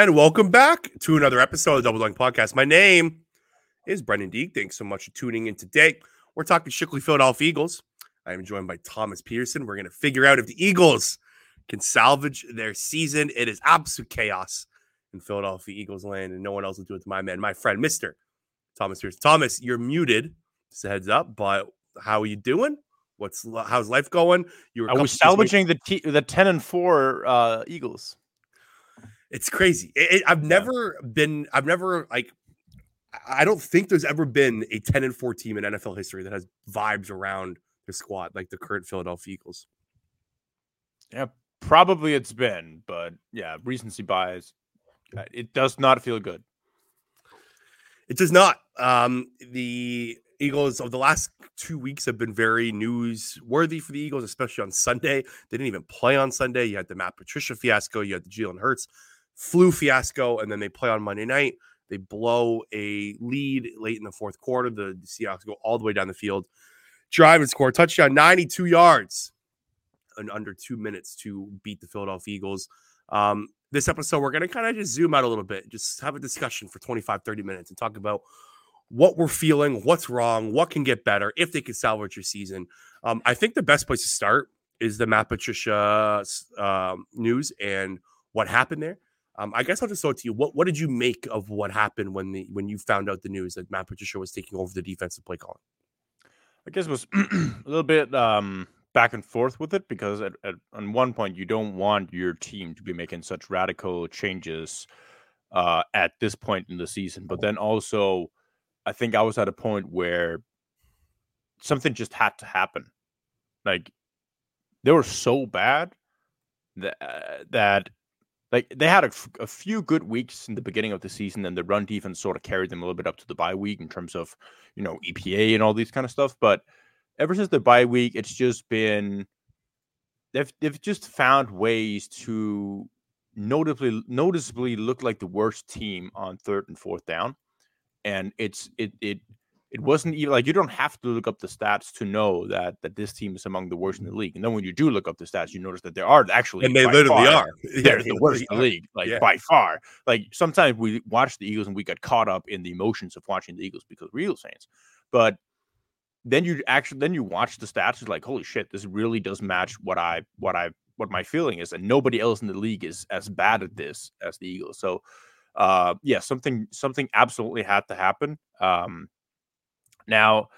And welcome back to another episode of the Double Doink Podcast. My name is Brenden Deeg. Thanks so much for tuning in today. We're talking strictly Philadelphia Eagles. I am joined by Thomas Petersen. We're going to figure out if the Eagles can salvage their season. It is absolute chaos in Philadelphia Eagles land, and no one else will do it to my man, my friend, Mr. Thomas Pearson. Thomas, you're muted. Just a heads up, but how are you doing? What's how's life going? You were I was salvaging the t- the ten and four uh, Eagles. It's crazy. It, it, I've never been. I've never like. I don't think there's ever been a ten and four team in NFL history that has vibes around their squad like the current Philadelphia Eagles. Yeah, probably it's been, but yeah, recency bias. Uh, it does not feel good. It does not. Um, the Eagles of the last two weeks have been very newsworthy for the Eagles, especially on Sunday. They didn't even play on Sunday. You had the Matt Patricia fiasco, you had the Jalen Hurts flu fiasco, and then they play on Monday night. They blow a lead late in the fourth quarter. The, Seahawks go all the way down the field, drive and score touchdown, 92 yards and under two minutes to beat the Philadelphia Eagles. Um, this episode, we're going to kind of just zoom out a little bit, just have a discussion for 25, 30 minutes and talk about what we're feeling, what's wrong, what can get better, if they can salvage your season. Um, I think the best place to start is the Matt Patricia uh, news and what happened there. Um, I guess I'll just throw it to you. What what did you make of what happened when the when you found out the news that Matt Patricia was taking over the defensive play calling? I guess it was a little bit um, back and forth with it because at, at on one point you don't want your team to be making such radical changes uh, at this point in the season, but then also I think I was at a point where something just had to happen. Like they were so bad that uh, that like they had a, a, few good weeks in the beginning of the season, and the run defense sort of carried them a little bit up to the bye week in terms of you know EPA and all these kind of stuff. But ever since the bye week, it's just been they've they've just found ways to notably noticeably look like the worst team on third and fourth down, and it's it it it wasn't even like you don't have to look up the stats to know that that this team is among the worst in the league. And then when you do look up the stats, you notice that there are actually and they literally far, are. They're yeah, the worst in the league, like yeah. by far. Like sometimes we watch the Eagles and we get caught up in the emotions of watching the Eagles because we're Eagles fans. But then you actually then you watch the stats, it's like, holy shit, this really does match what I what I what my feeling is, and nobody else in the league is as bad at this as the Eagles. So uh yeah, something something absolutely had to happen. Um now,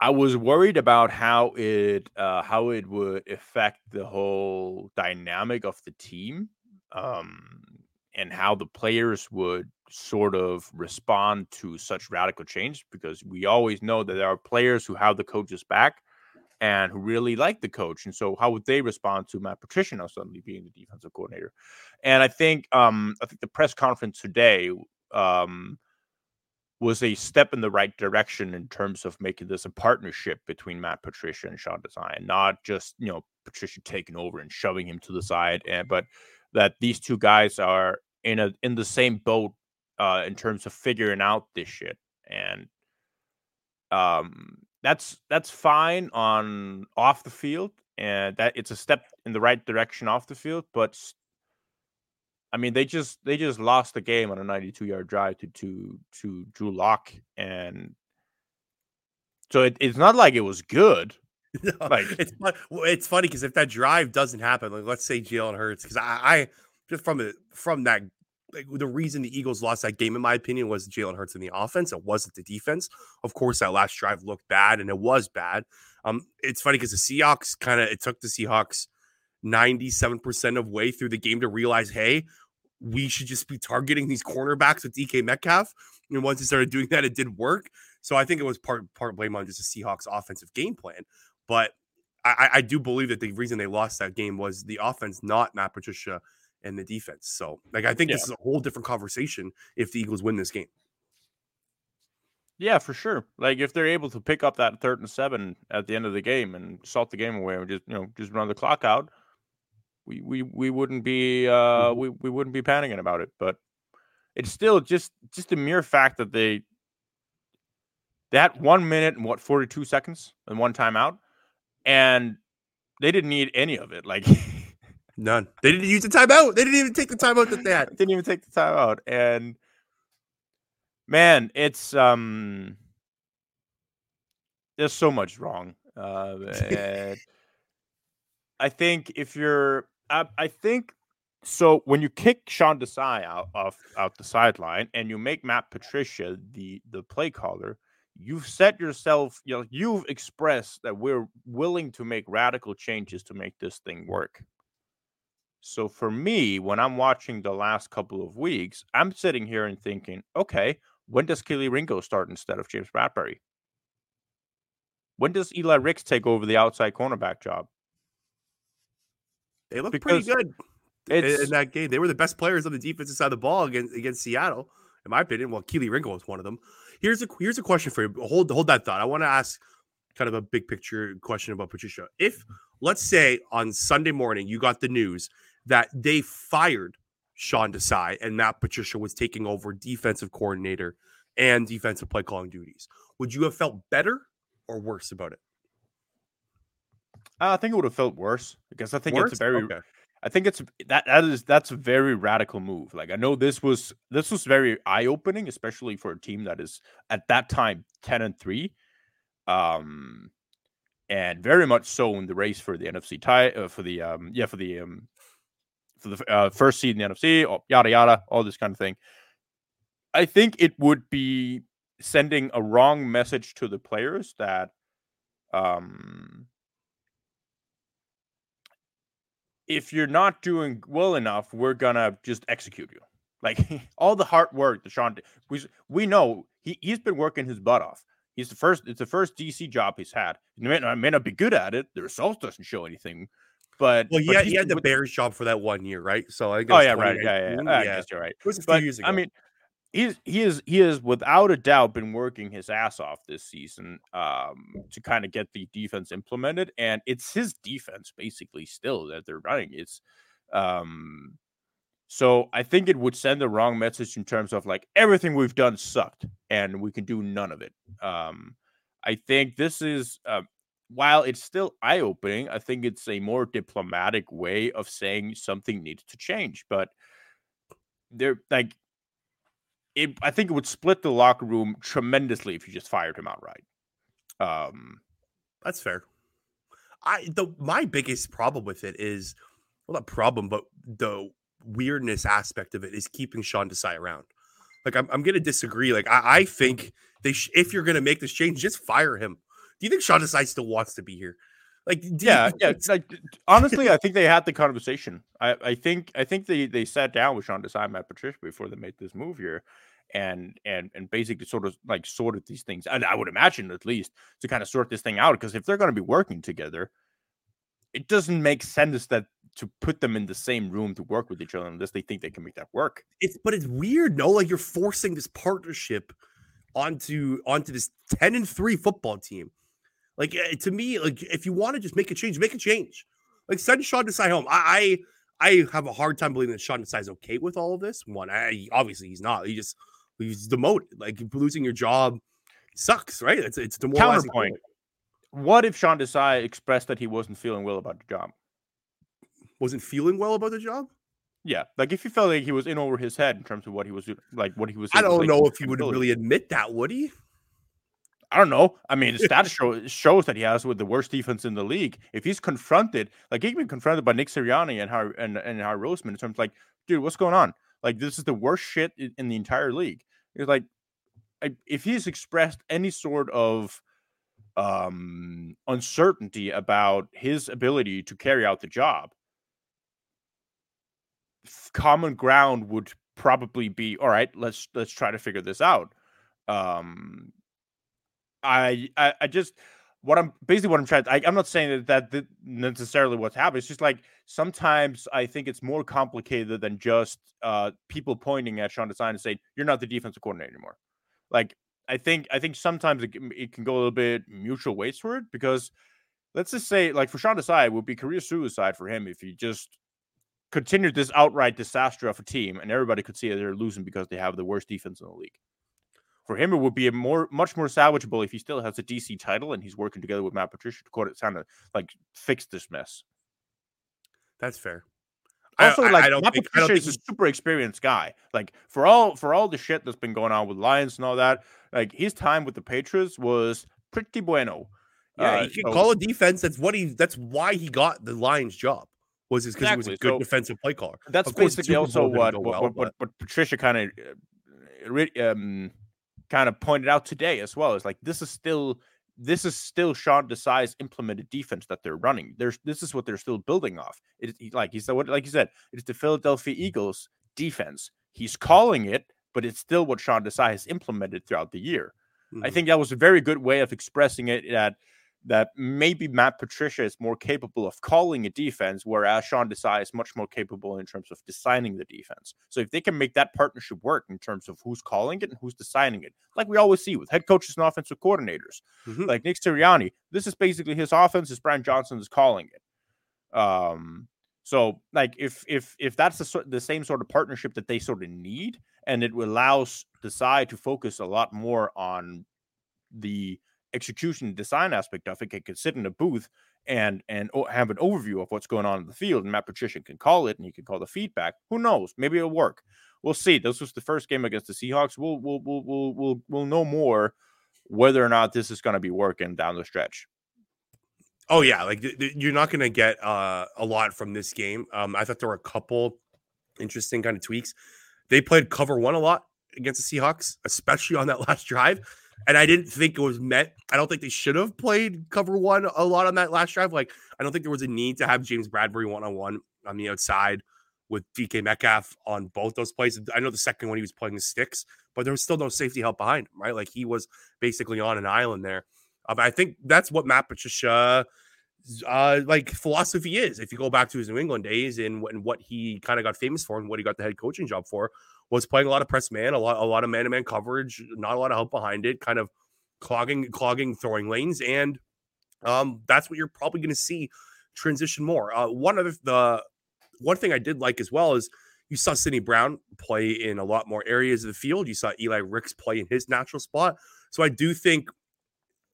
I was worried about how it uh, how it would affect the whole dynamic of the team, um, and how the players would sort of respond to such radical change. Because we always know that there are players who have the coach's back and who really like the coach, and so how would they respond to Matt Patricia now suddenly being the defensive coordinator? And I think um, I think the press conference today. Um, was a step in the right direction in terms of making this a partnership between Matt Patricia and Sean Desai, not just you know Patricia taking over and shoving him to the side, and but that these two guys are in a in the same boat uh, in terms of figuring out this shit, and um, that's that's fine on off the field, and that it's a step in the right direction off the field, but I mean, they just they just lost the game on a 92 yard drive to to to Drew Lock, and so it, it's not like it was good. No, like it's it's funny because if that drive doesn't happen, like let's say Jalen Hurts, because I, I just from it from that like the reason the Eagles lost that game, in my opinion, was Jalen Hurts in the offense. It wasn't the defense. Of course, that last drive looked bad, and it was bad. Um, it's funny because the Seahawks kind of it took the Seahawks 97% of way through the game to realize, hey, we should just be targeting these cornerbacks with DK Metcalf. And once he started doing that, it did work. So I think it was part part blame on just the Seahawks offensive game plan. But I, I do believe that the reason they lost that game was the offense, not Matt Patricia and the defense. So like I think yeah. this is a whole different conversation if the Eagles win this game. Yeah, for sure. Like if they're able to pick up that third and seven at the end of the game and salt the game away and just you know just run the clock out, we we we wouldn't be uh mm-hmm. we, we wouldn't be panicking about it but it's still just just the mere fact that they that one minute and what 42 seconds and one timeout and they didn't need any of it like None. They didn't use the timeout. They didn't even take the timeout that they had. didn't even take the timeout. And man, it's um there's so much wrong. Uh, I think if you're I, I think so when you kick Sean Desai out of out the sideline and you make Matt Patricia the the play caller, you've set yourself, you know, you've expressed that we're willing to make radical changes to make this thing work. So for me, when I'm watching the last couple of weeks, I'm sitting here and thinking, okay, when does Kelee Ringo start instead of James Bradberry? When does Eli Ricks take over the outside cornerback job? They looked because pretty good in that game. They were the best players on the defensive side of the ball against against Seattle, in my opinion. Well, Kelee Ringo was one of them. Here's a here's a question for you. Hold hold that thought. I want to ask kind of a big picture question about Patricia. If let's say on Sunday morning you got the news that they fired Sean Desai and Matt Patricia was taking over defensive coordinator and defensive play calling duties, would you have felt better or worse about it? I think it would have felt worse because I think worse? it's very okay. I think it's that that is that's a very radical move. Like I know this was this was very eye opening, especially for a team that is at that time ten and three, um, and very much so in the race for the NFC tie uh, for the um yeah for the um for the uh, first seed in the NFC, oh, yada yada, all this kind of thing. I think it would be sending a wrong message to the players that um if you're not doing well enough, we're gonna just execute you. Like all the hard work that Sean we we know he he's been working his butt off. He's the first. It's the first DC job he's had. He may not, may not be good at it. The results doesn't show anything. But well, but had, he had the Bears job for that one year, right? So I oh, guess. Oh yeah, right. Yeah, yeah. yeah. I guess you're right. It was a few but, years ago. I mean, he is he is without a doubt been working his ass off this season um, to kind of get the defense implemented, and it's his defense basically still that they're running. It's um, so I think it would send the wrong message in terms of like everything we've done sucked and we can do none of it. Um, I think this is uh, while it's still eye opening, I think it's a more diplomatic way of saying something needs to change, but. They're like it, I think it would split the locker room tremendously if you just fired him outright. Um, that's fair. I the my biggest problem with it is well not problem, but the weirdness aspect of it is keeping Sean Desai around. Like I'm, I'm gonna disagree. Like I, I think they sh- if you're gonna make this change, just fire him. Do you think Sean Desai still wants to be here? Like yeah, yeah. Like honestly, I think they had the conversation. I, I think I think they they sat down with Sean Desai and Matt Patricia before they made this move here, and and and basically sort of like sorted these things. And I would imagine at least to kind of sort this thing out because if they're going to be working together, it doesn't make sense that to put them in the same room to work with each other unless they think they can make that work. It's but it's weird, no? Like you're forcing this partnership onto onto this 10 and 3 football team like eh, to me, like if you want to just make a change, make a change. Like send Sean Desai home. I, I I have a hard time believing that Sean Desai is okay with all of this. One, I, obviously he's not. He just he's demoted. Like losing your job sucks, right? It's it's demoralizing. Counterpoint. What if Sean Desai expressed that he wasn't feeling well about the job? Wasn't feeling well about the job? Yeah, like if he felt like he was in over his head in terms of what he was like, what he was. I don't like, know if he would really admit that, would he? I don't know. I mean, the stats show, shows that he has with the worst defense in the league. If he's confronted, like he's been confronted by Nick Sirianni and Harry and, and Howie Roseman in terms of like, dude, what's going on? Like, this is the worst shit in, in the entire league. It's like, if he's expressed any sort of um uncertainty about his ability to carry out the job, common ground would probably be all right. Let's let's try to figure this out. Um, I, I, I just what I'm basically what I'm trying. To, I, am not saying that that necessarily what's happening. It's just like sometimes I think it's more complicated than just uh, people pointing at Sean Desai and saying you're not the defensive coordinator anymore. Like I think I think sometimes it, it can go a little bit mutual wasteward because let's just say like for Sean Desai it would be career suicide for him if he just continued this outright disaster of a team and everybody could see that they're losing because they have the worst defense in the league for him, it would be a more, much more salvageable if he still has a DC title and he's working together with Matt Patricia to kind of like fix this mess. That's fair. Also, I, like I don't Matt think, Patricia think is a super experienced guy. Like for all for all the shit that's been going on with Lions and all that, like his time with the Patriots was pretty bueno. Yeah, uh, he can so, call a defense. That's what he. That's why he got the Lions job. Was because exactly. he was a good so, defensive play caller. That's of basically also what what, well, what, what, what, Patricia kind of uh, um, kind of pointed out today as well. Is like this is still this is still Sean Desai's implemented defense that they're running. There's this is what they're still building off. It like he said, what like you said, it's the Philadelphia Eagles defense. He's calling it, but it's still what Sean Desai has implemented throughout the year. Mm-hmm. I think that was a very good way of expressing it. That that maybe Matt Patricia is more capable of calling a defense, whereas Sean Desai is much more capable in terms of designing the defense. So if they can make that partnership work in terms of who's calling it and who's designing it, like we always see with head coaches and offensive coordinators, mm-hmm. like Nick Sirianni, this is basically his offense. Is Brian Johnson is calling it. Um, so like if if if that's the the same sort of partnership that they sort of need, and it allows Desai to focus a lot more on the execution design aspect of it, it could sit in a booth and and have an overview of what's going on in the field, and Matt Patricia can call it, and he can call the feedback. Who knows? Maybe it'll work. We'll see. This was the first game against the Seahawks. We'll we'll we'll we'll we'll, we'll know more whether or not this is going to be working down the stretch. Oh yeah, like th- th- you're not going to get uh, a lot from this game. Um, I thought there were a couple interesting kind of tweaks. They played cover one a lot against the Seahawks, especially on that last drive. And I didn't think it was meant. I don't think they should have played cover one a lot on that last drive. Like, I don't think there was a need to have James Bradberry one on one on the outside with DK Metcalf on both those plays. I know the second one he was playing the sticks, but there was still no safety help behind him, right? Like he was basically on an island there. Um, I think that's what Matt Patricia uh, like philosophy is. If you go back to his New England days and, and what he kind of got famous for and what he got the head coaching job for was playing a lot of press man, a lot a lot of man to man coverage, not a lot of help behind it, kind of clogging clogging throwing lanes, and um, that's what you're probably going to see transition more. Uh, one of the one thing I did like as well is you saw Sydney Brown play in a lot more areas of the field. You saw Eli Ricks play in his natural spot. So I do think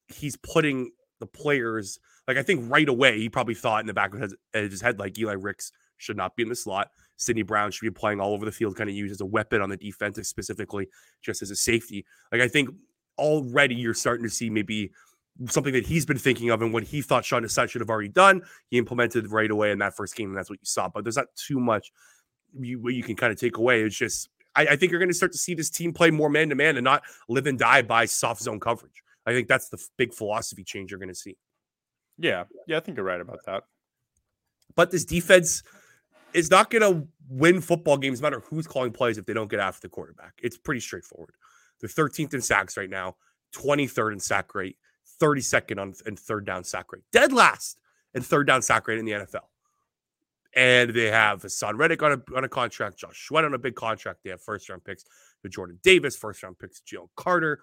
he's putting the players like I think right away he probably thought in the back of his, his head like Eli Ricks should not be in the slot. Sydney Brown should be playing all over the field, kind of used as a weapon on the defensive, specifically just as a safety. Like I think already you're starting to see maybe something that he's been thinking of and what he thought Sean Desai should have already done. He implemented right away in that first game, and that's what you saw. But there's not too much you you can kind of take away. It's just I, I think you're going to start to see this team play more man to man and not live and die by soft zone coverage. I think that's the big philosophy change you're going to see. Yeah, yeah, I think you're right about that. But this defense is not going to win football games, no matter who's calling plays, if they don't get after the quarterback. It's pretty straightforward. They're 13th in sacks right now, 23rd in sack rate, 32nd on and third down sack rate, dead last in third down sack rate in the NFL. And they have Haason Reddick on a, on a contract, Josh Sweat on a big contract. They have first round picks for Jordan Davis, first round picks, Joe Carter,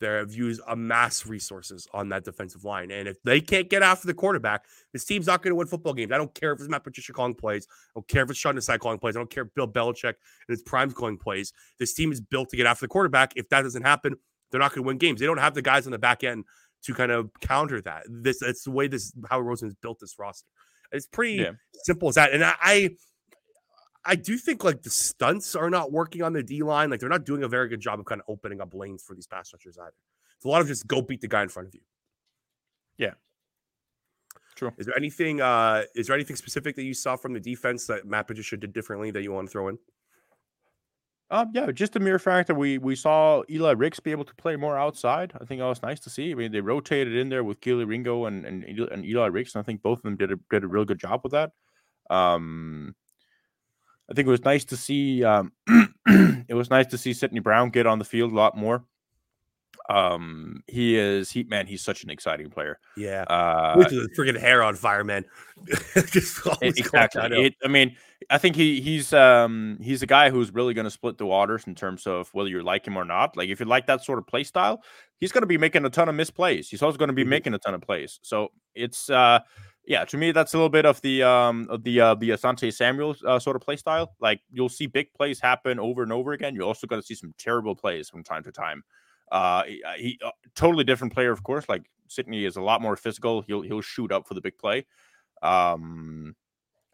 they have used a mass resources on that defensive line. And if they can't get after the quarterback, this team's not going to win football games. I don't care if it's Matt Patricia calling plays. I don't care if it's Sean Desai calling plays. I don't care if Bill Belichick and his primes calling plays. This team is built to get after the quarterback. If that doesn't happen, they're not going to win games. They don't have the guys on the back end to kind of counter that. This it's the way this Howie Roseman has built this roster. It's pretty yeah. simple as that. And I, I I do think like the stunts are not working on the D line. Like they're not doing a very good job of kind of opening up lanes for these pass rushers either. It's a lot of just go beat the guy in front of you. Yeah. True. Is there anything uh is there anything specific that you saw from the defense that Matt Patricia did differently that you want to throw in? Um, yeah, just the mere fact that we we saw Eli Ricks be able to play more outside. I think that was nice to see. I mean, they rotated in there with Kelee Ringo and and, and Eli Ricks, and I think both of them did a did a real good job with that. Um, I think it was nice to see. Um, it was nice to see Sydney Brown get on the field a lot more. Um, he is he man, he's such an exciting player. Yeah, uh, with the freaking hair on fire, man. exactly. It, I mean, I think he he's um he's a guy who's really going to split the waters in terms of whether you like him or not. Like if you like that sort of play style, he's going to be making a ton of misplays. He's also going to be mm-hmm. making a ton of plays. So it's uh yeah, to me, that's a little bit of the um of the uh, the Asante Samuel uh, sort of play style. Like you'll see big plays happen over and over again. You're also going to see some terrible plays from time to time. Uh, he, uh, uh, totally different player, of course. Like Sydney is a lot more physical. He'll he'll shoot up for the big play. Um,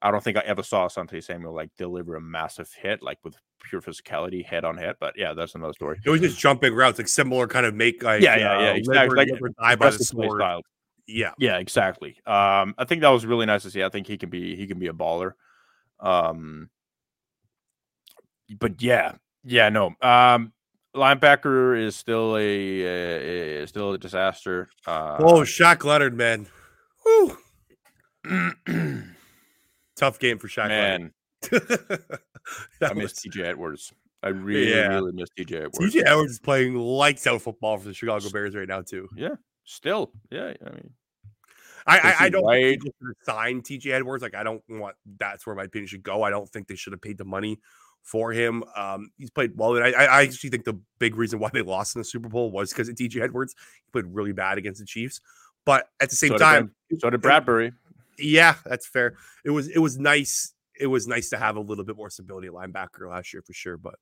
I don't think I ever saw Asante Samuel like deliver a massive hit, like with pure physicality, head on head. But yeah, that's another story. It was just jumping routes, like similar kind of make like yeah, yeah, yeah, uh, exactly. Like by the style. Yeah, yeah, exactly. Um, I think that was really nice to see. I think he can be he can be a baller. Um, but yeah, yeah, no. Um, linebacker is still a, a still a disaster. Uh, oh, Shaq Leonard, man. Tough game for Shaq. Man, I miss TJ Edwards. I really, yeah. really miss TJ Edwards. TJ Edwards is playing lights out football for the Chicago Bears right now, too. Yeah, still. Yeah, I mean, I, I, I, don't right. sign TJ Edwards. Like, I don't want that's where my opinion should go. I don't think they should have paid the money for him. Um, he's played well. And I, I actually think the big reason why they lost in the Super Bowl was because of TJ Edwards. He played really bad against the Chiefs. But at the same so time, did, so did Bradberry. Yeah, that's fair. It was it was nice. It was nice to have a little bit more stability at linebacker last year for sure. But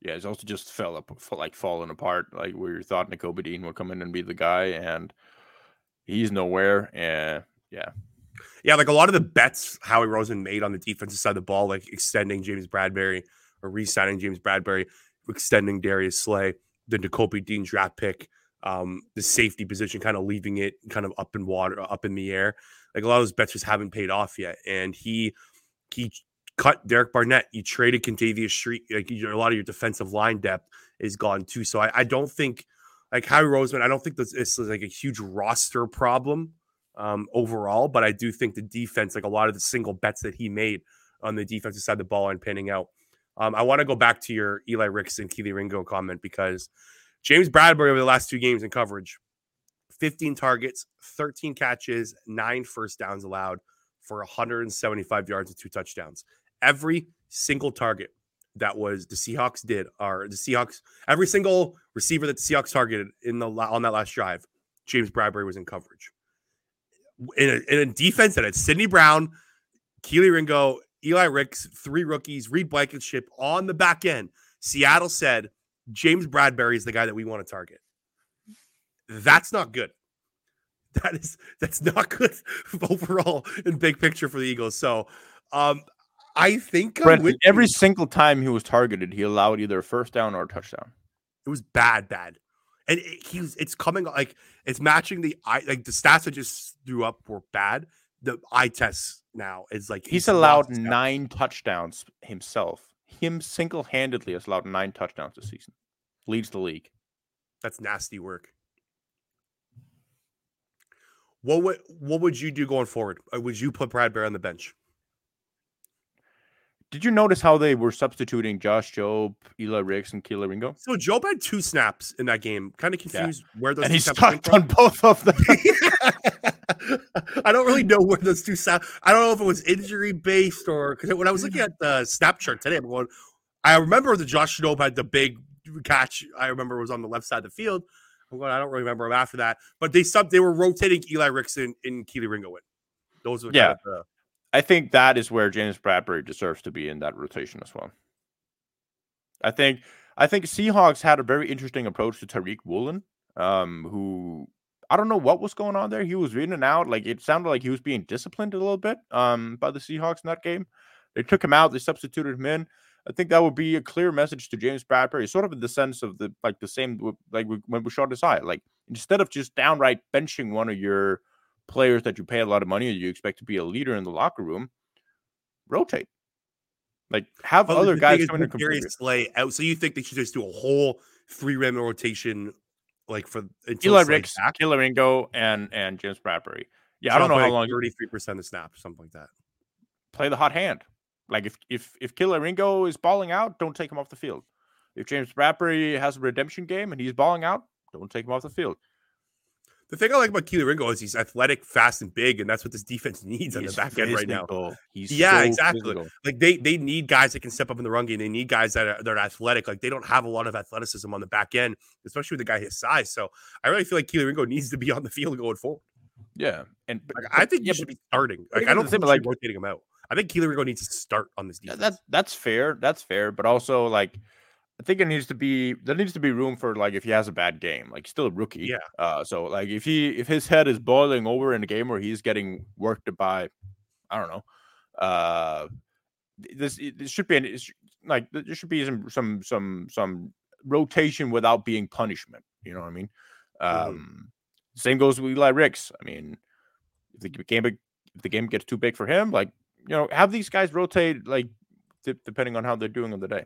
yeah, it's also just fell up like falling apart. Like where you thought Nakobe Dean would come in and be the guy, and he's nowhere. And yeah, yeah, like a lot of the bets Howie Roseman made on the defensive side of the ball, like extending James Bradberry or re-signing James Bradberry, extending Darius Slay, the Nakobe Dean draft pick, um, the safety position, kind of leaving it kind of up in water, up in the air. Like a lot of those bets just haven't paid off yet. And he he cut Derek Barnett. You traded Kentavius Street. Like a lot of your defensive line depth is gone too. So I, I don't think like Howie Roseman, I don't think this, this is like a huge roster problem um, overall, but I do think the defense, like a lot of the single bets that he made on the defensive side of the ball and panning out. Um, I want to go back to your Eli Ricks and Kelee Ringo comment because James Bradberry over the last two games in coverage, 15 targets, 13 catches, nine first downs allowed for 175 yards and two touchdowns. Every single target that was the Seahawks did, or the Seahawks, every single receiver that the Seahawks targeted in the on that last drive, James Bradberry was in coverage in a, in a defense that had Sydney Brown, Kelee Ringo, Eli Ricks, three rookies, Reed Blankenship on the back end. Seattle said James Bradberry is the guy that we want to target. That's not good. That is that's not good overall in big picture for the Eagles. So um I think Brent, every you. single time he was targeted, he allowed either a first down or a touchdown. It was bad, bad and it, he's it's coming like it's matching the eye like the stats I just threw up were bad. The eye test now is like he's, he's allowed nine touchdowns himself. Him single handedly has allowed nine touchdowns this season. Leads the league. That's nasty work. What would what would you do going forward? Or would you put Bradberry on the bench? Did you notice how they were substituting Josh Job, Eli Ricks, and Kelee Ringo? So Job had two snaps in that game. Kind of confused yeah. where those and he stuck on both of them. I don't really know where those two snaps. I don't know if it was injury based or because when I was looking at the snap chart today, I'm going. I remember the Josh Job had the big catch. I remember it was on the left side of the field. I'm going. I don't really remember him after that, but they sub. They were rotating Eli Ricks and, and Kelee Ringo in. Those were yeah. Kind of the, I think that is where James Bradberry deserves to be in that rotation as well. I think I think Seahawks had a very interesting approach to Tariq Woolen, um, who I don't know what was going on there. He was in and out. Like it sounded like he was being disciplined a little bit um, by the Seahawks in that game. They took him out. They substituted him in. I think that would be a clear message to James Bradberry, sort of in the sense of the like the same like when we Sean Desai. Like instead of just downright benching one of your players that you pay a lot of money and you expect to be a leader in the locker room, rotate. Like have well, other guys come in and contribute. Slay out. So you think they should just do a whole three rim rotation, like for until Eli Ricks, Kelee Ringo, and and James Bradberry. Yeah, so I don't know how long. Thirty three percent of snaps, something like that. Play the hot hand. Like if if if Kelee Ringo is balling out, don't take him off the field. If James Bradberry has a redemption game and he's balling out, don't take him off the field. The thing I like about Kelee Ringo is he's athletic, fast, and big, and that's what this defense needs on the back end right now. He's yeah, so exactly. Physical. Like they they need guys that can step up in the run game. They need guys that are that are athletic. Like they don't have a lot of athleticism on the back end, especially with a guy his size. So I really feel like Kelee Ringo needs to be on the field going forward. Yeah, and like, I think yeah, he should be starting. Like I don't think like rotating him out. I think Kelee Ringo needs to start on this defense. That's that's fair. That's fair, but also like I think it needs to be there needs to be room for like if he has a bad game, like still a rookie. Yeah. Uh, so like if he if his head is boiling over in a game where he's getting worked by I don't know. Uh, this this should be an, like there should be some some some some rotation without being punishment. You know what I mean? Mm-hmm. Um, mm-hmm. Same goes with Eli Ricks. I mean, if the game if the game gets too big for him, like you know, have these guys rotate like depending on how they're doing on the day.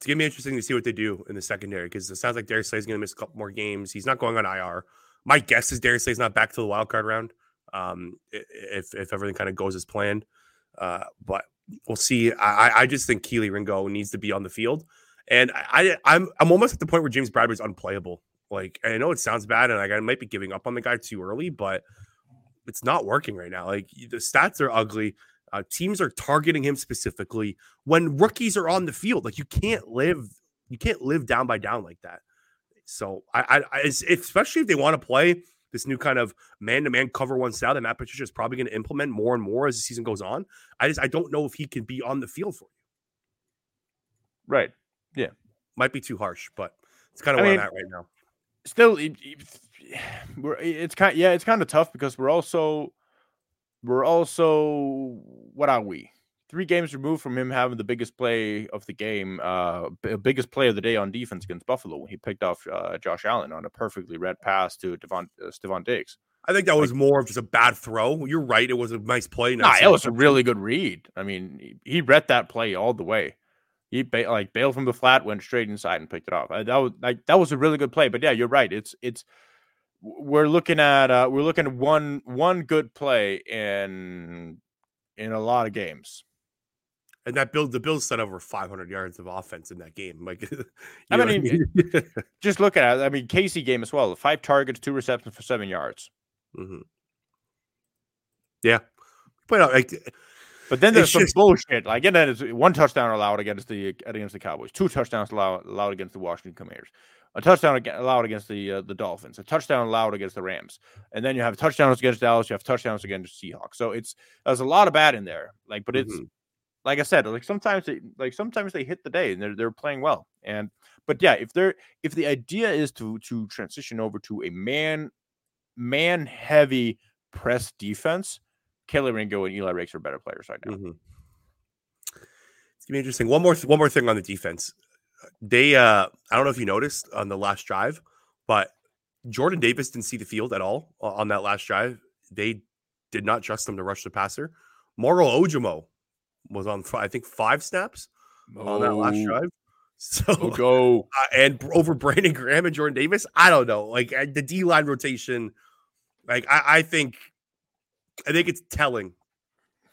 It's gonna be interesting to see what they do in the secondary because it sounds like Darius Slay's gonna miss a couple more games. He's not going on IR. My guess is Darius Slay's not back to the wild card round. Um, if if everything kind of goes as planned, uh, but we'll see. I I just think Kelee Ringo needs to be on the field, and I I'm I'm almost at the point where James Bradberry's unplayable. Like I know it sounds bad, and like I might be giving up on the guy too early, but it's not working right now. Like the stats are ugly. Uh, teams are targeting him specifically when rookies are on the field. Like you can't live, you can't live down by down like that. So I, I, I especially if they want to play this new kind of man-to-man cover one style that Matt Patricia is probably going to implement more and more as the season goes on. I just I don't know if he can be on the field for you. Right. Yeah. Might be too harsh, but it's kind of I where mean, I'm at right now still we're it's kind yeah it's kind of tough because we're also we're also what are we three games removed from him having the biggest play of the game uh biggest play of the day on defense against buffalo when he picked off uh, josh allen on a perfectly read pass to devon uh, Stefon diggs I think that was more of just a bad throw. You're right; it was a nice play. Nah, it was a really good read. I mean, he read that play all the way he ba- like bailed from the flat, went straight inside and picked it off. Uh, that was like that was a really good play. But yeah, you're right. It's it's we're looking at uh we're looking at one one good play in in a lot of games. And that build the Bills set over 500 yards of offense in that game. Like, I mean, I mean? just look at it. I mean, KC game as well. Five targets, two receptions for seven yards. Mm-hmm. Yeah, but like but then there's some just, bullshit. Like, and then it's one touchdown allowed against the against the Cowboys, two touchdowns allowed, allowed against the Washington Commanders, a touchdown allowed against the uh, the Dolphins, a touchdown allowed against the Rams, and then you have touchdowns against Dallas, you have touchdowns against the Seahawks. So it's there's a lot of bad in there. Like, but it's mm-hmm. like I said, like sometimes they like sometimes they hit the day and they're they're playing well. And but yeah, if they're if the idea is to to transition over to a man man heavy press defense Kelee Ringo and Eli Ricks are better players right now. Mm-hmm. It's gonna be interesting. One more, one more thing on the defense. They, uh, I don't know if you noticed on the last drive, but Jordan Davis didn't see the field at all on that last drive. They did not trust him to rush the passer. Moro Ojomo was on, I think, five snaps oh. on that last oh. drive. So oh, go uh, and over Brandon Graham and Jordan Davis. I don't know. Like the D line rotation, like I, I think I think it's telling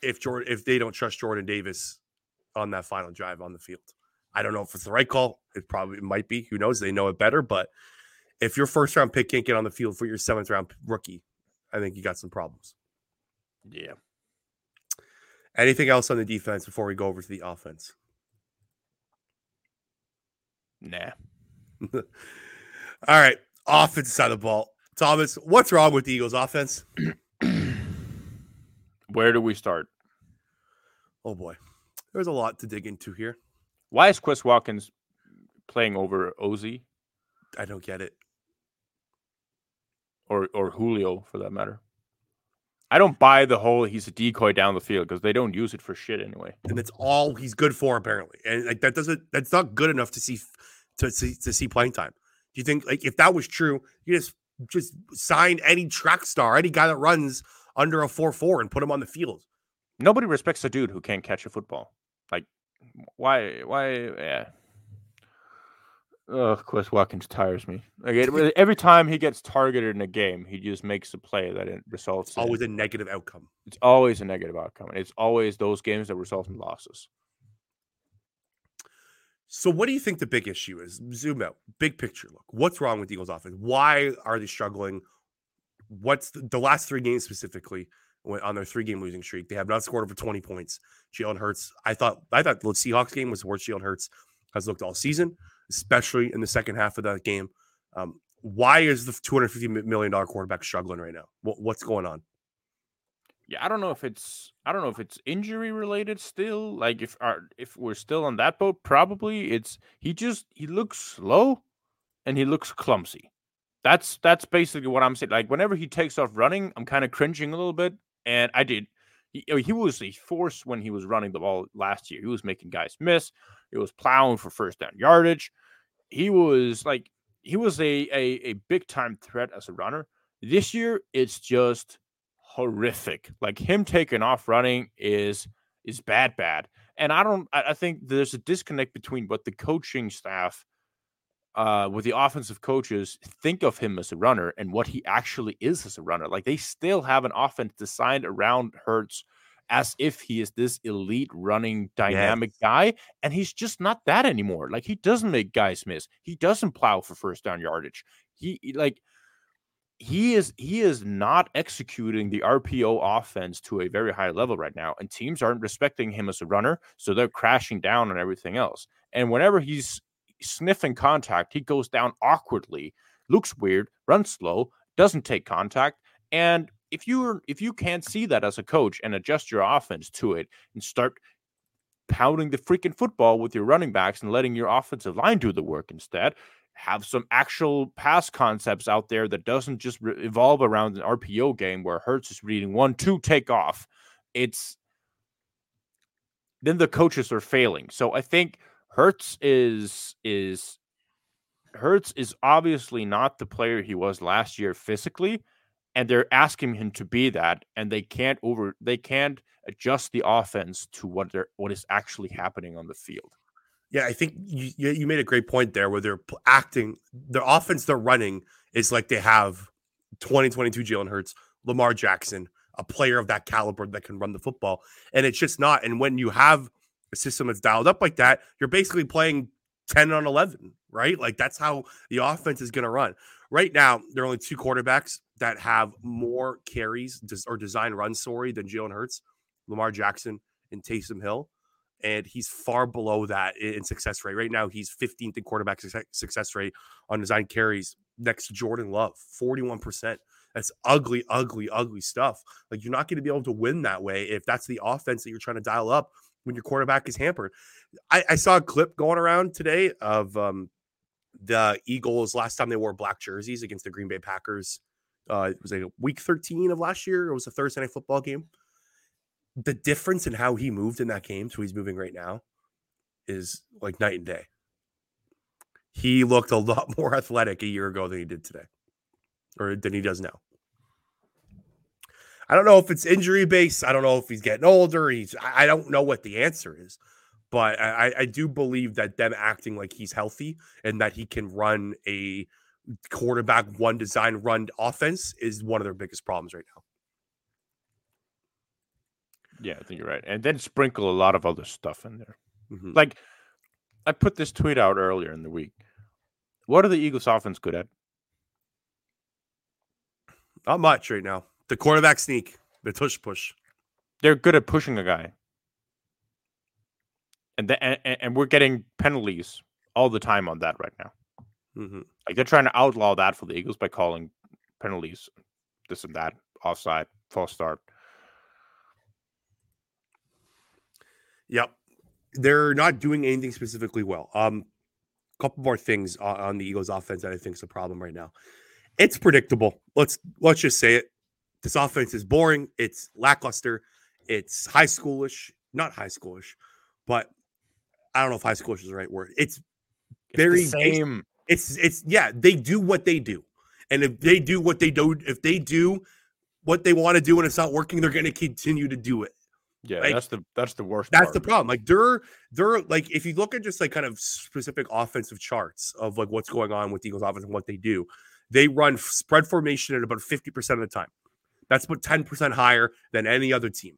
if Jordan if they don't trust Jordan Davis on that final drive on the field. I don't know if it's the right call. It probably might be. Who knows? They know it better. But if your first round pick can't get on the field for your seventh round rookie, I think you got some problems. Yeah. Anything else on the defense before we go over to the offense? Nah. All right. Offense side of the ball. Thomas, what's wrong with the Eagles offense? Where do we start? Oh boy, there's a lot to dig into here. Why is Quez Watkins playing over Ozy? I don't get it. Or or Julio for that matter. I don't buy the whole he's a decoy down the field because they don't use it for shit anyway. And that's all he's good for apparently. And like that doesn't that's not good enough to see to see to see playing time. Do you think like if that was true, you just just sign any track star, any guy that runs under a 4 4 and put him on the field. Nobody respects a dude who can't catch a football. Like, why? Why? Yeah. Ugh, Quez Watkins tires me. Like it, every time he gets targeted in a game, he just makes a play that it results. It's always in, a negative outcome. It's always a negative outcome. It's always those games that result in losses. So, what do you think the big issue is? Zoom out, big picture look. What's wrong with Eagles offense? Why are they struggling? what's the, the last three games specifically on their three game losing streak? They have not scored over 20 points. Jalen Hurts, I thought I thought the Seahawks game was the worst Jalen Hurts has looked all season, especially in the second half of that game. Um, why is the 250 million dollar quarterback struggling right now? What, what's going on? Yeah, I don't know if it's I don't know if it's injury related still. Like if our if we're still on that boat, probably it's he just he looks slow and he looks clumsy. That's that's basically what I'm saying. Like whenever he takes off running, I'm kind of cringing a little bit, And I did. He, he was a force when he was running the ball last year. He was making guys miss. He was plowing for first down yardage. He was like he was a a, a big time threat as a runner. This year, it's just horrific. Like him taking off running is is bad, bad. And I don't. I, I think there's a disconnect between what the coaching staff, uh, with the offensive coaches think of him as a runner and what he actually is as a runner. Like they still have an offense designed around Hurts as if he is this elite running dynamic yes. guy and he's just not that anymore like he doesn't make guys miss he doesn't plow for first down yardage he like he is he is not executing the RPO offense to a very high level right now, and teams aren't respecting him as a runner, so they're crashing down on everything else. And whenever he's sniffing contact, he goes down awkwardly, looks weird, runs slow, doesn't take contact, and if you if you can't see that as a coach and adjust your offense to it and start pounding the freaking football with your running backs and letting your offensive line do the work instead, have some actual pass concepts out there that doesn't just re- evolve around an RPO game where Hurts is reading one, two, take off. It's then the coaches are failing. So I think Hurts is is Hurts is obviously not the player he was last year physically, and they're asking him to be that, and they can't over they can't adjust the offense to what they're what is actually happening on the field. Yeah, I think you you made a great point there where they're acting their offense they're running is like they have 2022 Jalen Hurts, Lamar Jackson, a player of that caliber that can run the football. And it's just not. And when you have a system that's dialed up like that, you're basically playing 10 on 11, right? Like that's how the offense is going to run. Right now, there are only two quarterbacks that have more carries or design run story than Jalen Hurts, Lamar Jackson and Taysom Hill and he's far below that in success rate. Right now, he's 15th in quarterback success rate on design carries next to Jordan Love, 41%. That's ugly, ugly, ugly stuff. Like you're not going to be able to win that way if that's the offense that you're trying to dial up when your quarterback is hampered. I, I saw a clip going around today of um, the Eagles last time they wore black jerseys against the Green Bay Packers. Uh, it was like week 13 of last year. It was a Thursday night football game the difference in how he moved in that game to he's moving right now is like night and day. He looked a lot more athletic a year ago than he did today, or than he does now. I don't know if it's injury based. I don't know if he's getting older. He's I don't know what the answer is, but I, I do believe that them acting like he's healthy and that he can run a quarterback one design run offense is one of their biggest problems right now. Yeah, I think you're right. And then sprinkle a lot of other stuff in there. Mm-hmm. Like I put this tweet out earlier in the week. What are the Eagles offense good at? Not much right now. The quarterback sneak, the tush push. They're good at pushing a guy. And, the, and, and we're getting penalties all the time on that right now. Mm-hmm. Like they're trying to outlaw that for the Eagles by calling penalties, this and that, offside, false start. Yep. They're not doing anything specifically well. Um, a couple more things on the Eagles offense that I think is a problem right now. It's predictable. Let's let's just say it. This offense is boring. It's lackluster. It's high schoolish, not high schoolish, but I don't know if high schoolish is the right word. It's very it's same. It's it's yeah. They do what they do, and if they do what they do, if they do what they want to do and it's not working, they're going to continue to do it. Yeah, like, that's the that's the worst. That's part. the problem. Like they're they're like if you look at just like kind of specific offensive charts of like what's going on with Eagles offense and what they do, they run spread formation at about 50% of the time. That's about 10% higher than any other team.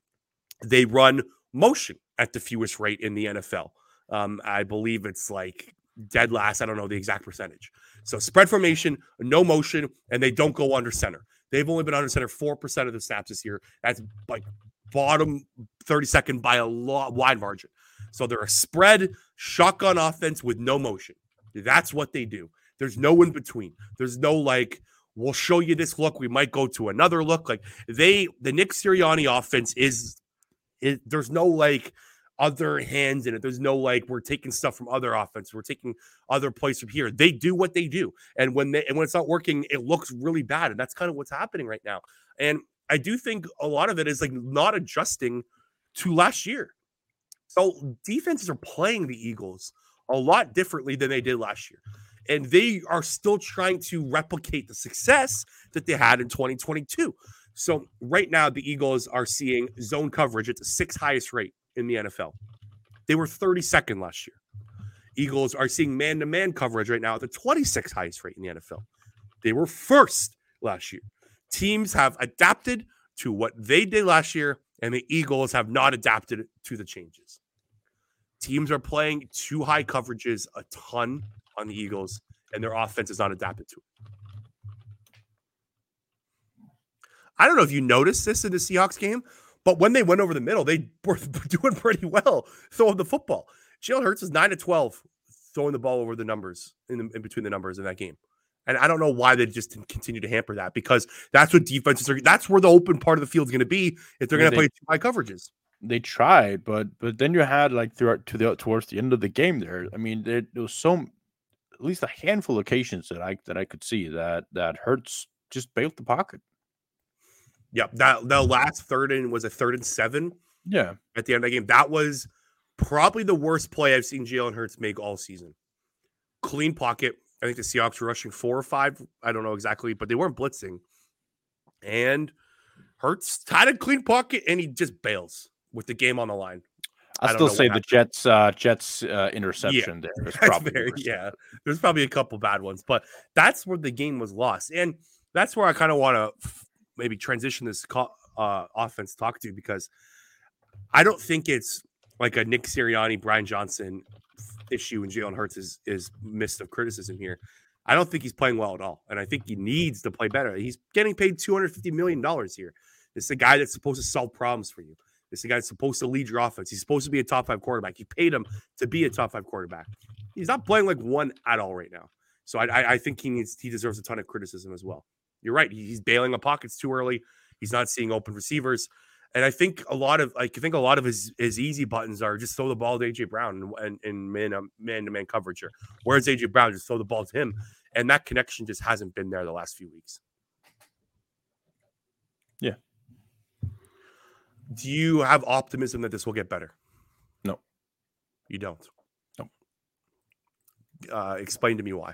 They run motion at the fewest rate in the NFL. Um, I believe it's like dead last. I don't know the exact percentage. So spread formation, no motion, and they don't go under center. They've only been under center 4% of the snaps this year. That's like bottom 32nd by a lot wide margin. So they're a spread shotgun offense with no motion. That's what they do. There's no in between. There's no like, we'll show you this look. We might go to another look. Like they, the Nick Sirianni offense is, is there's no like other hands in it. There's no like we're taking stuff from other offense. We're taking other plays from here. They do what they do, and when they and when it's not working, it looks really bad, and that's kind of what's happening right now. And I do think a lot of it is like not adjusting to last year. So defenses are playing the Eagles a lot differently than they did last year. And they are still trying to replicate the success that they had in 2022. So right now, the Eagles are seeing zone coverage at the sixth highest rate in the NFL. They were 32nd last year. Eagles are seeing man to man coverage right now at the 26th highest rate in the NFL. They were first last year. Teams have adapted to what they did last year, and the Eagles have not adapted to the changes. Teams are playing too high coverages a ton on the Eagles, and their offense is not adapted to it. I don't know if you noticed this in the Seahawks game, but when they went over the middle, they were doing pretty well throwing the football. Jalen Hurts is nine to twelve throwing the ball over the numbers in, the, in between the numbers in that game. And I don't know why they just continue to hamper that because that's what defenses are. That's where the open part of the field is going to be if they're going to play two high coverages. They tried, but but then you had like throughout to the towards the end of the game there. I mean, there, there was so at least a handful of occasions that I that I could see that that Hurts just bailed the pocket. Yep. That the last third and was a third and seven. Yeah. At the end of the game. That was probably the worst play I've seen Jalen Hurts make all season. Clean pocket. I think the Seahawks were rushing four or five. I don't know exactly, but they weren't blitzing. And Hurts had a clean pocket and he just bails with the game on the line. I, I still say the Jets uh Jets uh interception yeah, there is probably very, yeah. There's probably a couple bad ones, but that's where the game was lost. And that's where I kind of want to maybe transition this uh, offense talk to because I don't think it's like a Nick Sirianni, Brian Johnson issue, and Jalen Hurts is is missed of criticism here. I don't think he's playing well at all, and I think he needs to play better. He's getting paid two hundred fifty million dollars here. This is a guy that's supposed to solve problems for you. This is a guy that's supposed to lead your offense. He's supposed to be a top five quarterback. You paid him to be a top five quarterback. He's not playing like one at all right now. So I, I think he needs he deserves a ton of criticism as well you're right. He's bailing on pockets too early. He's not seeing open receivers. And I think a lot of like I think a lot of his his easy buttons are just throw the ball to AJ Brown and in man man to man coverage here. Where's AJ Brown? Just throw the ball to him, and that connection just hasn't been there the last few weeks. Yeah. Do you have optimism that this will get better? No, you don't. No. Uh, explain to me why.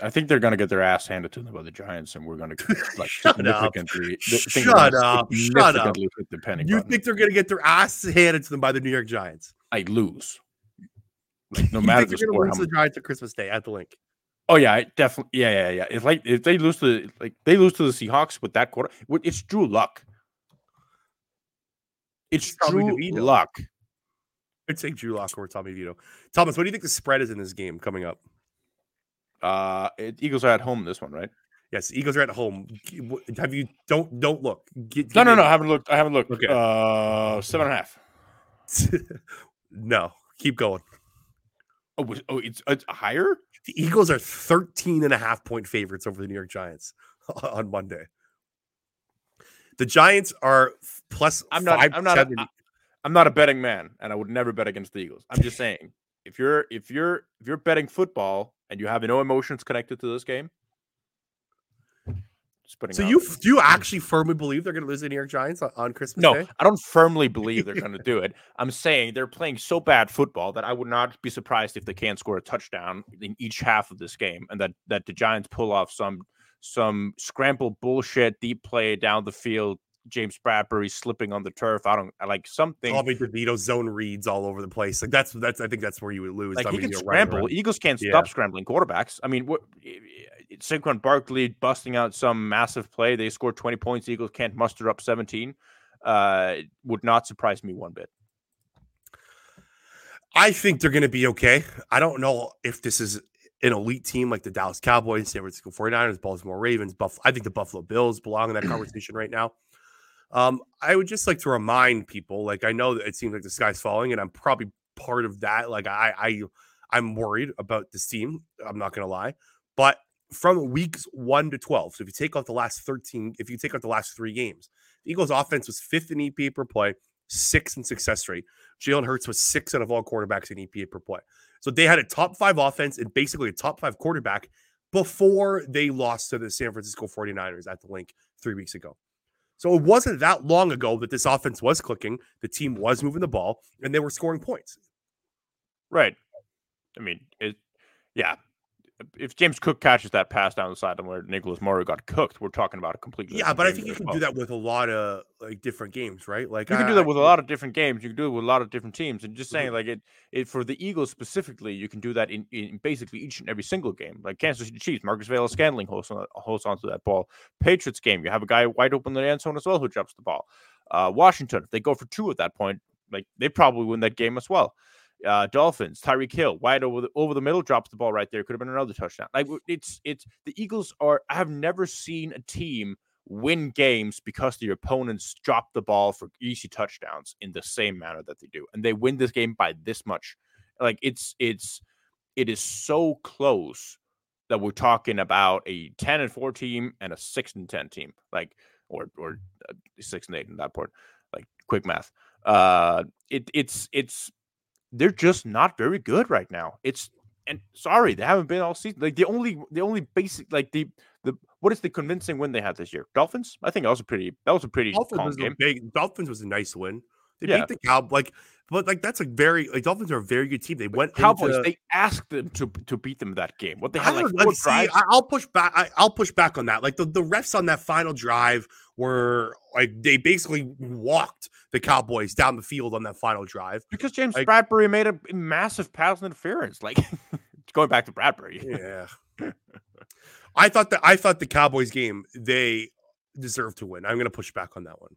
I think they're going to get their ass handed to them by the Giants, and we're going to like significantly. Shut up! Shut up! The penny you button. think they're going to get their ass handed to them by the New York Giants? I lose. no matter the score. Lose the Giants at Christmas Day at the link. Oh yeah, definitely. Yeah, yeah, yeah. If like if they lose to like they lose to the Seahawks with that quarter, it's Drew Luck. It's, it's Drew Luck. I'd say Drew Lock or Tommy Vito. Thomas, what do you think the spread is in this game coming up? Uh, it, Eagles are at home this one, right? Yes, Eagles are at home. Have you don't don't look? Get, no, no, no. I haven't looked. I haven't looked. Okay. Uh, seven and a half. no, keep going. Oh, oh, it's, it's higher. The Eagles are 13 and a half point favorites over the New York Giants on Monday. The Giants are plus. I'm not. I'm not. A, I'm not a betting man, and I would never bet against the Eagles. I'm just saying, if you're if you're if you're betting football and you have no emotions connected to this game. so you do you mm. actually firmly believe they're going to lose the New York Giants on, on Christmas no, Day? I don't firmly believe they're going to do it. I'm saying they're playing so bad football that I would not be surprised if they can't score a touchdown in each half of this game, and that that the Giants pull off some some scramble bullshit deep play down the field James Bradberry slipping on the turf. I don't I like something. Tommy DeVito zone reads all over the place. Like that's that's I think that's where you would lose. Like he can scramble. Eagles can't yeah. stop scrambling quarterbacks. I mean, what Saquon Barkley busting out some massive play. They scored 20 points. Eagles can't muster up 17. Uh, would not surprise me one bit. I think they're going to be okay. I don't know if this is an elite team like the Dallas Cowboys, San Francisco 49ers, Baltimore Ravens, Buff. I think the Buffalo Bills belong in that conversation right now. Um, I would just like to remind people, like I know that it seems like the sky's falling, and I'm probably part of that. Like I, I, I'm worried about this team. I'm not gonna lie, but from weeks one to twelve, so if you take out the last thirteen, if you take out the last three games, the Eagles' offense was fifth in EPA per play, sixth in success rate. Jalen Hurts was sixth out of all quarterbacks in EPA per play. So they had a top five offense and basically a top five quarterback before they lost to the San Francisco 49ers at the link three weeks ago. So it wasn't that long ago that this offense was clicking, the team was moving the ball, and they were scoring points. Right. I mean, it, yeah, if James Cook catches that pass down the sideline where Nicholas Morrow got cooked, we're talking about a completely yeah. But I think you can well. do that with a lot of like different games, right? Like you can do that with a lot of different games. You can do it with a lot of different teams. And just saying, mm-hmm. like it, it for the Eagles specifically, you can do that in, in basically each and every single game. Like Kansas City Chiefs, Marquez Valdes-Scantling hosts on, hosts onto that ball. Patriots game, you have a guy wide open in the end zone as well who drops the ball. Uh, Washington, if they go for two at that point, like they probably win that game as well. Uh, Dolphins, Tyreek Hill, wide over the over the middle, drops the ball right there. Could have been another touchdown. Like it's it's the Eagles are. I have never seen a team win games because the opponents drop the ball for easy touchdowns in the same manner that they do, and they win this game by this much. Like it's it's it is so close that we're talking about a ten and four team and a six and ten team, like or or uh, six and eight in that part. Like quick math. Uh, it it's it's they're just not very good right now. It's and sorry, they haven't been all season. Like the only the only basic like the the what is the convincing win they had this year? Dolphins? I think that was a pretty that was a pretty Dolphins calm game. Big, Dolphins was a nice win. They yeah. beat the Cow like but like that's a very like Dolphins are a very good team. They went Cowboys. Into, they asked them to to beat them that game. What they had like, like see, I'll push back. I, will push back on that. Like the, the refs on that final drive were like they basically walked the Cowboys down the field on that final drive because James like, Bradberry made a massive pass interference. Like going back to Bradberry. Yeah. I thought that I thought the Cowboys game they deserve to win. I'm going to push back on that one.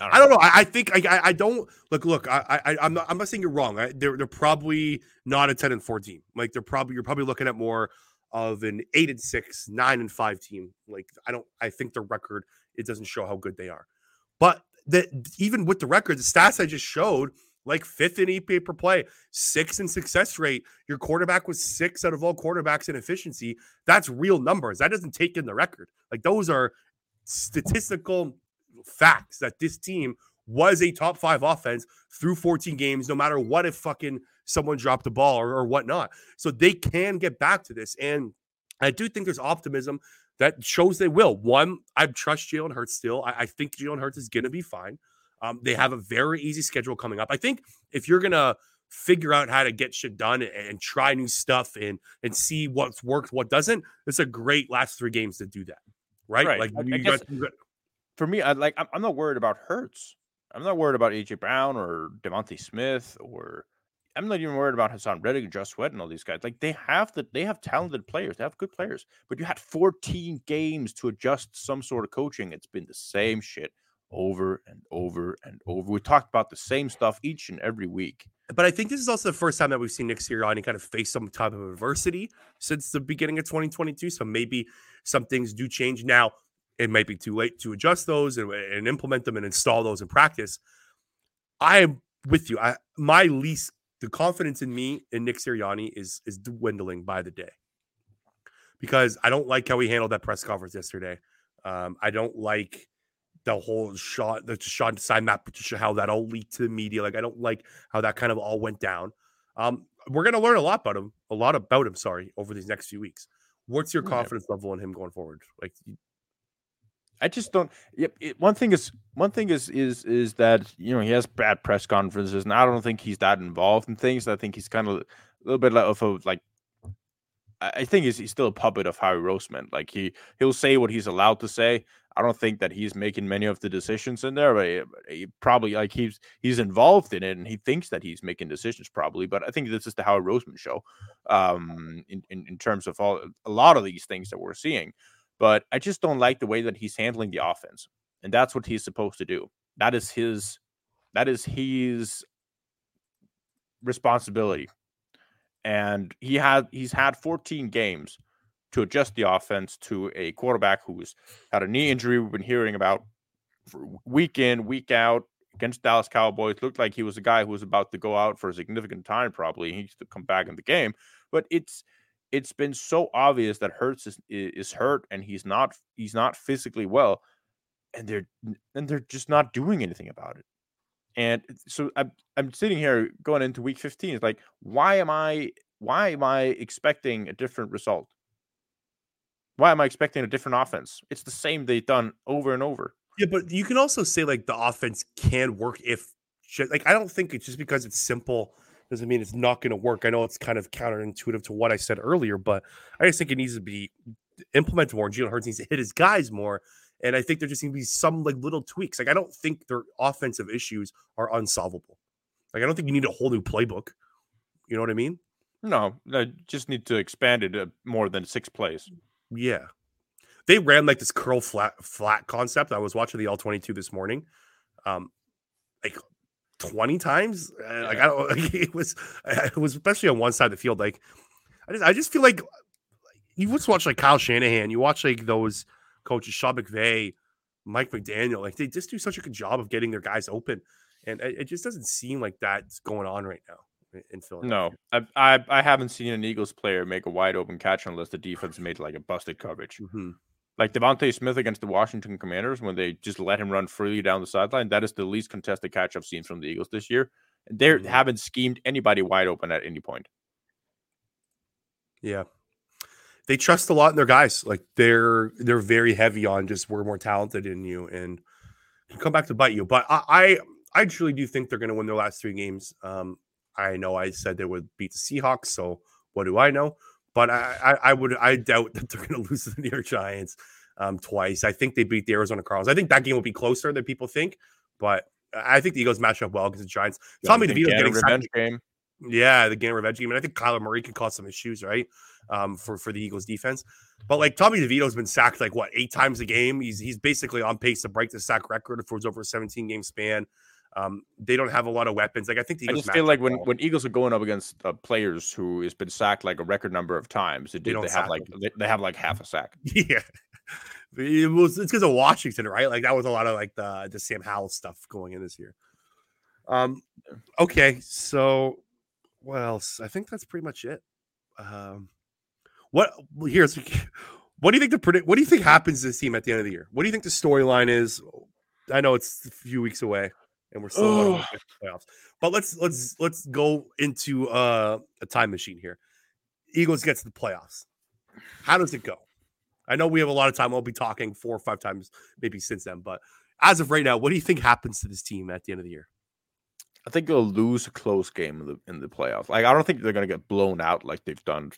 I don't, I don't know. I, I, think I, I don't look. Look, I, I I'm not. I'm not saying you're wrong. I, they're they're probably not a ten and four team. Like they're probably you're probably looking at more of an eight and six, nine and five team. Like I don't. I think the record it doesn't show how good they are. But that even with the record, the stats I just showed, like fifth in EPA per play, six in success rate. Your quarterback was six out of all quarterbacks in efficiency. That's real numbers. That doesn't take in the record. Like those are statistical facts that this team was a top five offense through 14 games, no matter what if fucking someone dropped the ball or, or whatnot. So they can get back to this. And I do think there's optimism that shows they will. One, I trust Jalen Hurts still. I, I think Jalen Hurts is going to be fine. Um, they have a very easy schedule coming up. I think if you're going to figure out how to get shit done and, and, try new stuff and and see what's worked, what doesn't, it's a great last three games to do that. Right? right. Like I guess, got, for me, I like I'm, I'm not worried about Hurts. I'm not worried about AJ Brown or DeVonta Smith or I'm not even worried about Haason Reddick Josh Sweat and all these guys. Like they have the they have talented players, they have good players, but you had 14 games to adjust some sort of coaching. It's been the same shit over and over and over. We talked about the same stuff each and every week. But I think this is also the first time that we've seen Nick Sirianni kind of face some type of adversity since the beginning of 2022. So maybe some things do change now. It might be too late to adjust those and, and implement them and install those in practice. I am with you. I my least the confidence in me and Nick Sirianni is is dwindling by the day because I don't like how he handled that press conference yesterday. Um, I don't like the whole shot, the shot side Matt Patricia, how that all leaked to the media. Like I don't like how that kind of all went down. Um, we're gonna learn a lot about him, a lot about him. Sorry, over these next few weeks. What's your confidence level in him going forward? Like I just don't. Yep. It, one thing is one thing is is is that you know he has bad press conferences, and I don't think he's that involved in things. I think he's kind of a little bit of a like. I think he's, he's still a puppet of Howie Roseman. Like he he'll say what he's allowed to say. I don't think that he's making many of the decisions in there, but he, he probably like he's he's involved in it and he thinks that he's making decisions probably. But I think this is the Howie Roseman show, um, in, in in terms of all a lot of these things that we're seeing. But I just don't like the way that he's handling the offense. And that's what he's supposed to do. That is his that is his responsibility. And he had he's had 14 games to adjust the offense to a quarterback who's had a knee injury we've been hearing about week in, week out against Dallas Cowboys. Looked like he was a guy who was about to go out for a significant time, probably. He used to come back in the game. But it's it's been so obvious that Hurts is is hurt and he's not he's not physically well, and they're and they're just not doing anything about it. And so I'm I'm sitting here going into week 15. It's like, why am I why am I expecting a different result? Why am I expecting a different offense? It's the same they've done over and over. Yeah, but you can also say like the offense can work if like I don't think it's just because it's simple doesn't mean it's not going to work. I know it's kind of counterintuitive to what I said earlier, but I just think it needs to be implemented more. Jalen Hurts needs to hit his guys more. And I think there just needs to be some like little tweaks. Like I don't think their offensive issues are unsolvable. Like I don't think you need a whole new playbook. You know what I mean? No, I just need to expand it uh, more than six plays. Yeah. They ran like this curl flat flat concept. I was watching the All-22 this morning. Um like 20 times. Uh, like I don't like, it was it was especially on one side of the field like I just I just feel like you just watch like Kyle Shanahan, you watch like those coaches Sean McVay, Mike McDaniel, like they just do such a good job of getting their guys open. And it, it just doesn't seem like that's going on right now in Philadelphia. No, I, I, I haven't seen an Eagles player make a wide open catch unless the defense made like a busted coverage. Mm-hmm. Like DeVonta Smith against the Washington Commanders when they just let him run freely down the sideline. That is the least contested catch I've seen from the Eagles this year. They mm-hmm. haven't schemed anybody wide open at any point. Yeah, they trust a lot in their guys. Like they're they're very heavy on just we're more talented than you and come back to bite you. But I I, I truly do think they're going to win their last three games. Um, I know I said they would beat the Seahawks, so what do I know? But I, I, I would I doubt that they're going to lose to the New York Giants um, twice. I think they beat the Arizona Cardinals. I think that game will be closer than people think, but I think the Eagles match up well against the Giants. Yeah, Tommy DeVito's getting revenge game. Yeah, the game revenge game, and I think Kyler Murray can cause some issues, right? Um, for for the Eagles defense. But like Tommy DeVito's been sacked like what eight times a game. He's he's basically on pace to break the sack record for his over a 17 game span. Um, they don't have a lot of weapons. Like I think the Eagles I just feel like when, when Eagles are going up against uh, players who has been sacked like a record number of times, they, they, they have like they, they, have like half a sack. Yeah, it was, it's because of Washington, right? Like that was a lot of like the the Sam Howell stuff going in this year. Um, okay, so what else? I think that's pretty much it. Um, what here's what do you think the predict? What do you think happens to this team at the end of the year? What do you think the storyline is? I know it's a few weeks away and we're still oh. in the playoffs. But let's let's let's go into uh, a time machine here. Eagles gets to the playoffs. How does it go? I know we have a lot of time. We'll be talking four or five times maybe since then, but as of right now, what do you think happens to this team at the end of the year? I think they'll lose a close game in the, in the playoffs. Like I don't think they're going to get blown out like they've done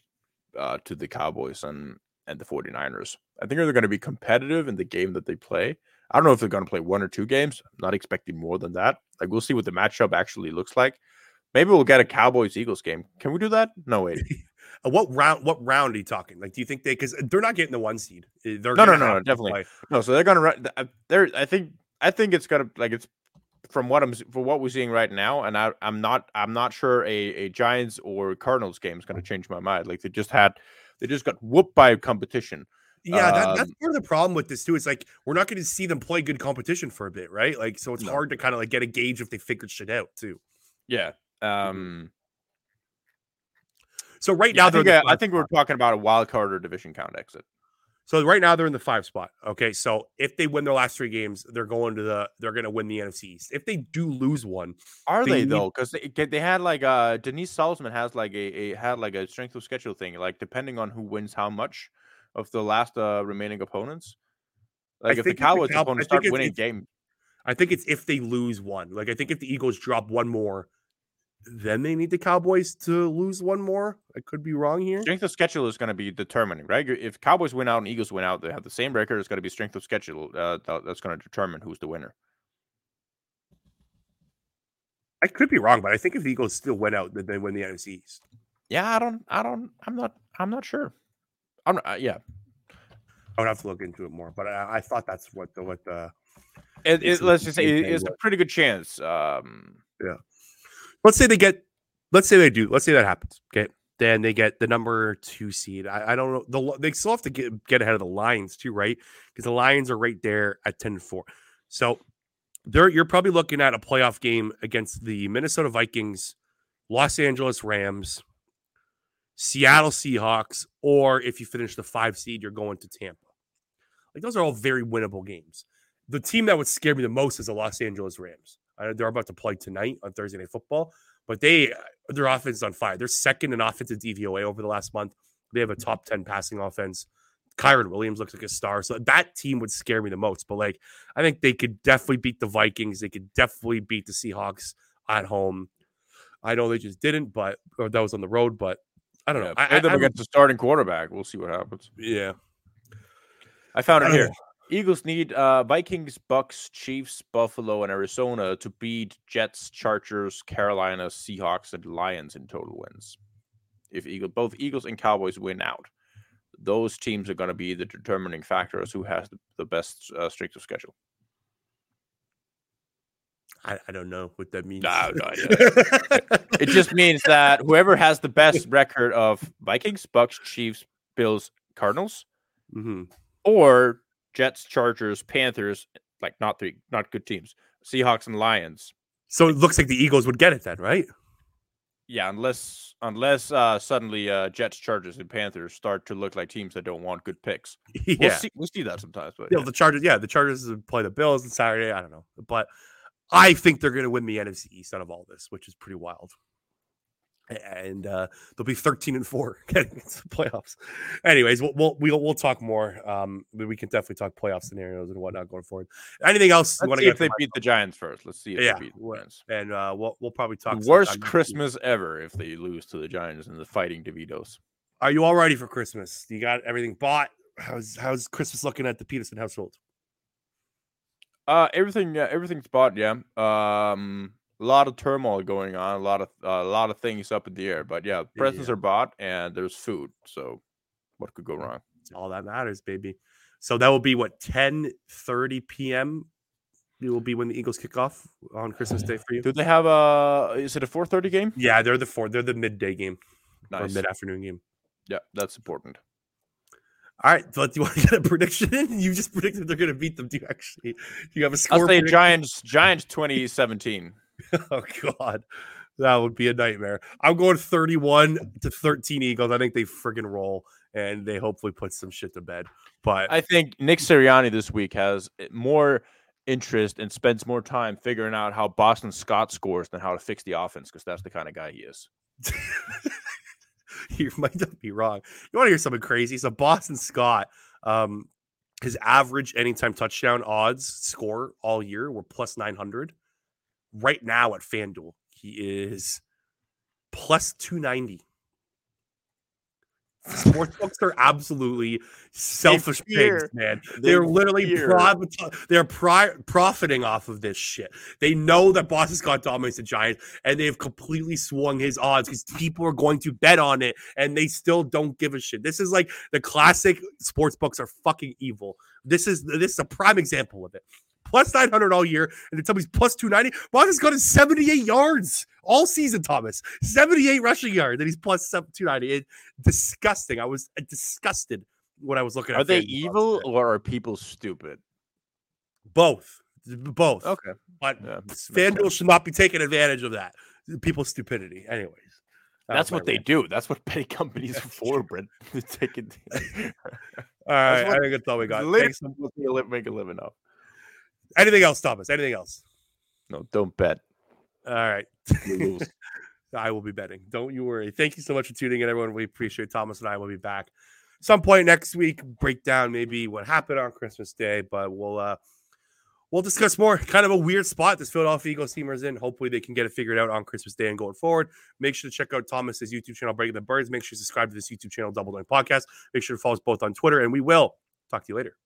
uh, to the Cowboys and and the 49ers. I think they're going to be competitive in the game that they play. I don't know if they're going to play one or two games. I'm not expecting more than that. Like we'll see what the matchup actually looks like. Maybe we'll get a Cowboys Eagles game. Can we do that? No way. Uh, what round? What round are you talking? Like, do you think they? Because they're not getting the one seed. Eh, they're no, no, no, no, definitely play. no. So they're going to run. Uh, they're. I think. I think it's gonna like it's from what I'm for what we're seeing right now, and I, I'm not. I'm not sure a, a Giants or Cardinals game is going to change my mind. Like they just had, they just got whooped by competition. Yeah, that, that's um part of the problem with this too. It's like we're not going to see them play good competition for a bit, right? Like, so it's no. hard to kind of like get a gauge if they figured shit out too. Yeah. Mm-hmm. Um. So right yeah, now, I think, the I think we're talking about a wild card or division count exit. So right now they're in the five spot. Okay, so if they win their last three games, they're going to the they're going to win the NFC East. If they do lose one, are they, they though? Because they, they had like uh Denise Salzman has like a, a had like a strength of schedule thing. Like depending on who wins how much, of the last uh, remaining opponents? Like I if the Cowboys Cow- opponents start winning game, I think it's if they lose one. Like I think if the Eagles drop one more, then they need the Cowboys to lose one more. I could be wrong here. Strength of schedule is going to be determining, right? If Cowboys win out and Eagles win out, they have the same record. It's going to be strength of schedule uh, that's going to determine who's the winner. I could be wrong, but I think if the Eagles still win out, then they win the NFC East. Yeah, I don't, I don't, I'm not, I'm not sure. I'm uh, yeah. I would have to look into it more, but I, I thought that's what the what the. It, it, let's just say it's a pretty good chance. Um, yeah. Let's say they get. Let's say they do. Let's say that happens. Okay. Then they get the number two seed. I, I don't know. The, they still have to get get ahead of the Lions too, right? Because the Lions are right there at ten four. So there, you're probably looking at a playoff game against the Minnesota Vikings, Los Angeles Rams, Seattle Seahawks, or if you finish the five seed, you're going to Tampa. Like those are all very winnable games. The team that would scare me the most is the Los Angeles Rams. they're about to play tonight on Thursday Night Football, but they uh, their offense is on fire. They're second in offensive DVOA over the last month. They have a top ten passing offense. Kyren Williams looks like a star. So that team would scare me the most. But like, I think they could definitely beat the Vikings. They could definitely beat the Seahawks at home. I know they just didn't, but or that was on the road. But I don't know. Yeah, I, them I, against the starting quarterback. We'll see what happens. Yeah, I found it here. Eagles need uh, Vikings, Bucks, Chiefs, Buffalo, and Arizona to beat Jets, Chargers, Carolina, Seahawks, and Lions in total wins. If Eagle, both Eagles and Cowboys win out, those teams are going to be the determining factors who has the, the best uh, strength of schedule. I, I, don't know what that means. No, no, it just means that whoever has the best record of Vikings, Bucks, Chiefs, Bills, Cardinals, mm-hmm. or Jets, Chargers, Panthers, like not three, not good teams, Seahawks and Lions. So it looks like the Eagles would get it then, right? Yeah, unless unless uh, suddenly uh, Jets, Chargers, and Panthers start to look like teams that don't want good picks. Yeah, we'll see, we'll see that sometimes. But yeah. the Chargers, yeah, the Chargers play the Bills on Saturday. I don't know, but I think they're going to win the NFC East out of all this, which is pretty wild. And uh, they'll be 13 and four getting into the playoffs. Anyways, we'll, we'll we'll we'll talk more. Um, we can definitely talk playoff scenarios and whatnot going forward. Anything else? Let's see if they beat the Giants first. Let's see if yeah, they beat the Giants. And uh, we'll we'll probably talk. Worst Christmas ever if they lose to the Giants and the Fighting DeVitos. Are you all ready for Christmas? You got everything bought? How's how's Christmas looking at the Petersen household? Uh, everything, yeah, everything's bought. Yeah. Um, a lot of turmoil going on, a lot of uh, a lot of things up in the air. But yeah, presents yeah. are bought, and there's food. So, what could go wrong? all that matters, baby. So that will be what 10 30 p.m. It will be when the Eagles kick off on Christmas Day for you. Do they have a? Is it a 4:30 game? Yeah, they're the four. They're the midday game, nice. or mid afternoon game. Yeah, that's important. All right, but do you want to get a prediction? You just predicted they're going to beat them. Do you actually? Do you have a score? I'll say prediction? Giants. Giants 2017. oh God, that would be a nightmare. I'm going 31 to 13 Eagles. I think they friggin' roll and they hopefully put some shit to bed. But I think Nick Sirianni this week has eh, more interest and spends more time figuring out how Boston Scott scores than how to fix the offense because that's the kind of guy he is. you might not be wrong. You want to hear something crazy? So Boston Scott, um, his average anytime touchdown odds score all year were plus 900 right now at FanDuel, he is plus 290. Sportsbooks are absolutely selfish pigs, man. They're they literally pro- they're pri- profiting off of this shit. They know that Boston Scott dominates the Giants, and they've completely swung his odds because people are going to bet on it, and they still don't give a shit. This is like the classic sportsbooks are fucking evil. This is this is a prime example of it plus 900 all year, and then somebody's plus 290. Boston's got 78 yards all season, Thomas. 78 rushing yards, and he's plus 290. It, disgusting. I was uh, disgusted when I was looking are at Are they evil or are people stupid? Both. Both. Okay. But yeah, FanDuel should not be taking advantage of that. People's stupidity. Anyways. That that's what they do. That's what petty companies are for, Brent. Taking. all right, I think that's all we got. Thanks. Make a living off. Anything else, Thomas? Anything else? No, don't bet. All right. I will be betting. Don't you worry. Thank you so much for tuning in, everyone. We appreciate Thomas and I will be back some point next week. Break down maybe what happened on Christmas Day, but we'll uh we'll discuss more. Kind of a weird spot this Philadelphia Eagles team is in. Hopefully they can get it figured out on Christmas Day and going forward. Make sure to check out Thomas's YouTube channel, Breaking the Birds. Make sure to subscribe to this YouTube channel, Double Doink Podcast. Make sure to follow us both on Twitter, and we will talk to you later.